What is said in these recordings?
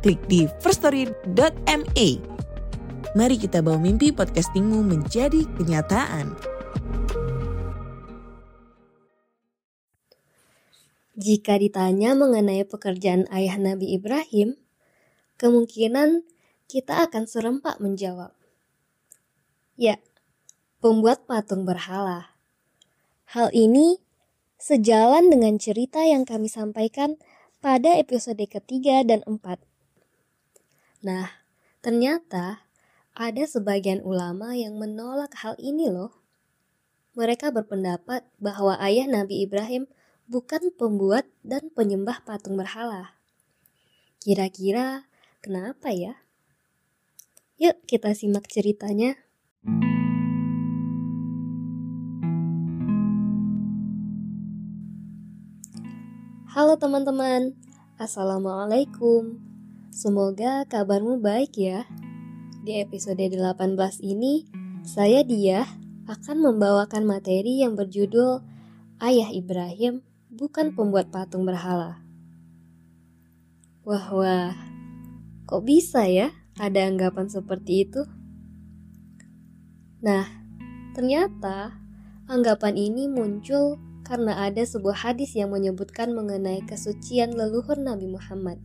klik di firststory.me. Mari kita bawa mimpi podcastingmu menjadi kenyataan. Jika ditanya mengenai pekerjaan ayah Nabi Ibrahim, kemungkinan kita akan serempak menjawab. Ya, pembuat patung berhala. Hal ini sejalan dengan cerita yang kami sampaikan pada episode ketiga dan empat. Nah, ternyata ada sebagian ulama yang menolak hal ini loh. Mereka berpendapat bahwa ayah Nabi Ibrahim bukan pembuat dan penyembah patung berhala. Kira-kira kenapa ya? Yuk kita simak ceritanya. Halo teman-teman, Assalamualaikum. Semoga kabarmu baik ya. Di episode 18 ini, saya Dia akan membawakan materi yang berjudul Ayah Ibrahim bukan pembuat patung berhala. Wah wah, kok bisa ya ada anggapan seperti itu? Nah, ternyata anggapan ini muncul karena ada sebuah hadis yang menyebutkan mengenai kesucian leluhur Nabi Muhammad.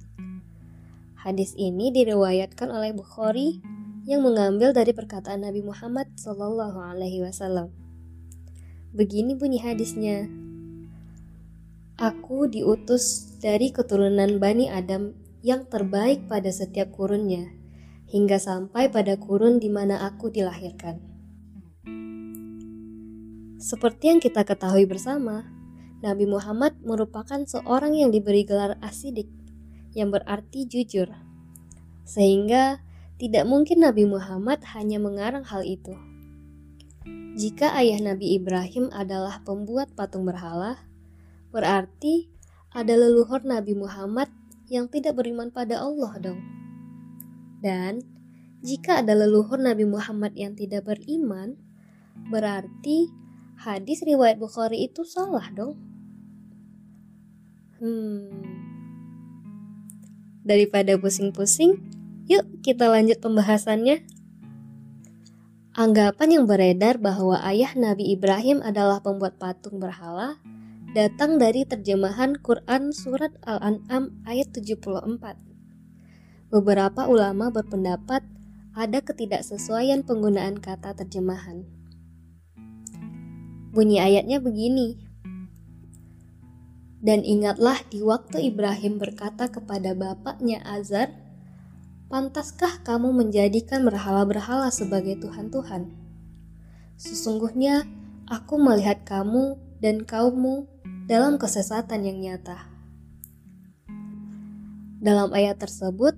Hadis ini diriwayatkan oleh Bukhari yang mengambil dari perkataan Nabi Muhammad Shallallahu Alaihi Wasallam. Begini bunyi hadisnya. Aku diutus dari keturunan Bani Adam yang terbaik pada setiap kurunnya, hingga sampai pada kurun di mana aku dilahirkan. Seperti yang kita ketahui bersama, Nabi Muhammad merupakan seorang yang diberi gelar asidik yang berarti jujur. Sehingga tidak mungkin Nabi Muhammad hanya mengarang hal itu. Jika ayah Nabi Ibrahim adalah pembuat patung berhala, berarti ada leluhur Nabi Muhammad yang tidak beriman pada Allah dong. Dan jika ada leluhur Nabi Muhammad yang tidak beriman, berarti hadis riwayat Bukhari itu salah dong. Hmm, Daripada pusing-pusing, yuk kita lanjut pembahasannya. Anggapan yang beredar bahwa ayah Nabi Ibrahim adalah pembuat patung berhala datang dari terjemahan Quran Surat Al-An'am ayat 74. Beberapa ulama berpendapat ada ketidaksesuaian penggunaan kata terjemahan. Bunyi ayatnya begini, dan ingatlah di waktu Ibrahim berkata kepada bapaknya Azar, Pantaskah kamu menjadikan berhala-berhala sebagai Tuhan-Tuhan? Sesungguhnya aku melihat kamu dan kaummu dalam kesesatan yang nyata. Dalam ayat tersebut,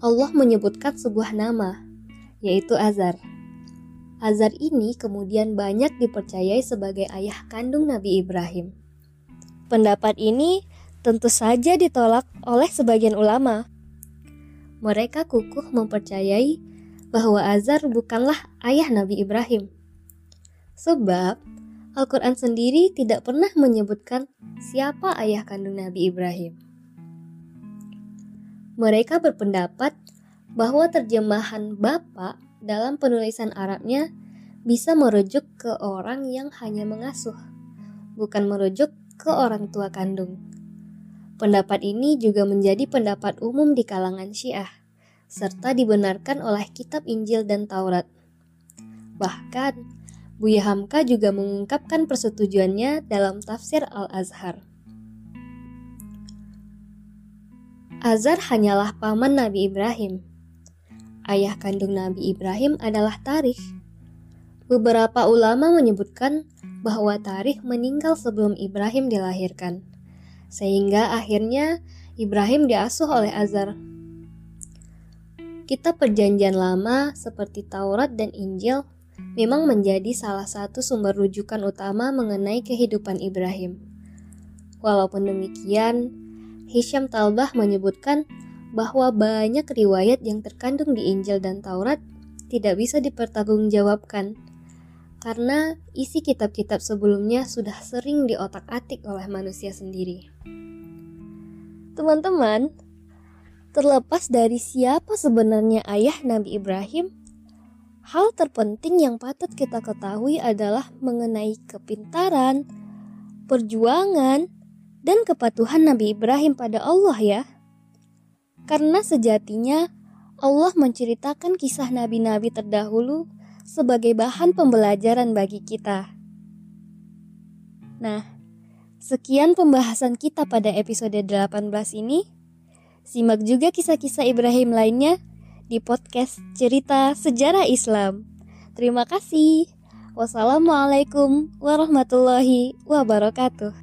Allah menyebutkan sebuah nama, yaitu Azar. Azar ini kemudian banyak dipercayai sebagai ayah kandung Nabi Ibrahim. Pendapat ini tentu saja ditolak oleh sebagian ulama. Mereka kukuh mempercayai bahwa Azar bukanlah ayah Nabi Ibrahim. Sebab Al-Quran sendiri tidak pernah menyebutkan siapa ayah kandung Nabi Ibrahim. Mereka berpendapat bahwa terjemahan Bapak dalam penulisan Arabnya bisa merujuk ke orang yang hanya mengasuh, bukan merujuk ke orang tua kandung. Pendapat ini juga menjadi pendapat umum di kalangan Syiah, serta dibenarkan oleh kitab Injil dan Taurat. Bahkan, Buya Hamka juga mengungkapkan persetujuannya dalam tafsir Al-Azhar. Azhar hanyalah paman Nabi Ibrahim. Ayah kandung Nabi Ibrahim adalah Tarikh. Beberapa ulama menyebutkan bahwa Tarikh meninggal sebelum Ibrahim dilahirkan, sehingga akhirnya Ibrahim diasuh oleh Azar. Kitab Perjanjian Lama seperti Taurat dan Injil memang menjadi salah satu sumber rujukan utama mengenai kehidupan Ibrahim. Walaupun demikian, Hisham Talbah menyebutkan bahwa banyak riwayat yang terkandung di Injil dan Taurat tidak bisa dipertanggungjawabkan karena isi kitab-kitab sebelumnya sudah sering diotak-atik oleh manusia sendiri. Teman-teman, terlepas dari siapa sebenarnya ayah Nabi Ibrahim, hal terpenting yang patut kita ketahui adalah mengenai kepintaran, perjuangan, dan kepatuhan Nabi Ibrahim pada Allah ya. Karena sejatinya Allah menceritakan kisah nabi-nabi terdahulu sebagai bahan pembelajaran bagi kita. Nah, sekian pembahasan kita pada episode 18 ini. Simak juga kisah-kisah Ibrahim lainnya di podcast Cerita Sejarah Islam. Terima kasih. Wassalamualaikum warahmatullahi wabarakatuh.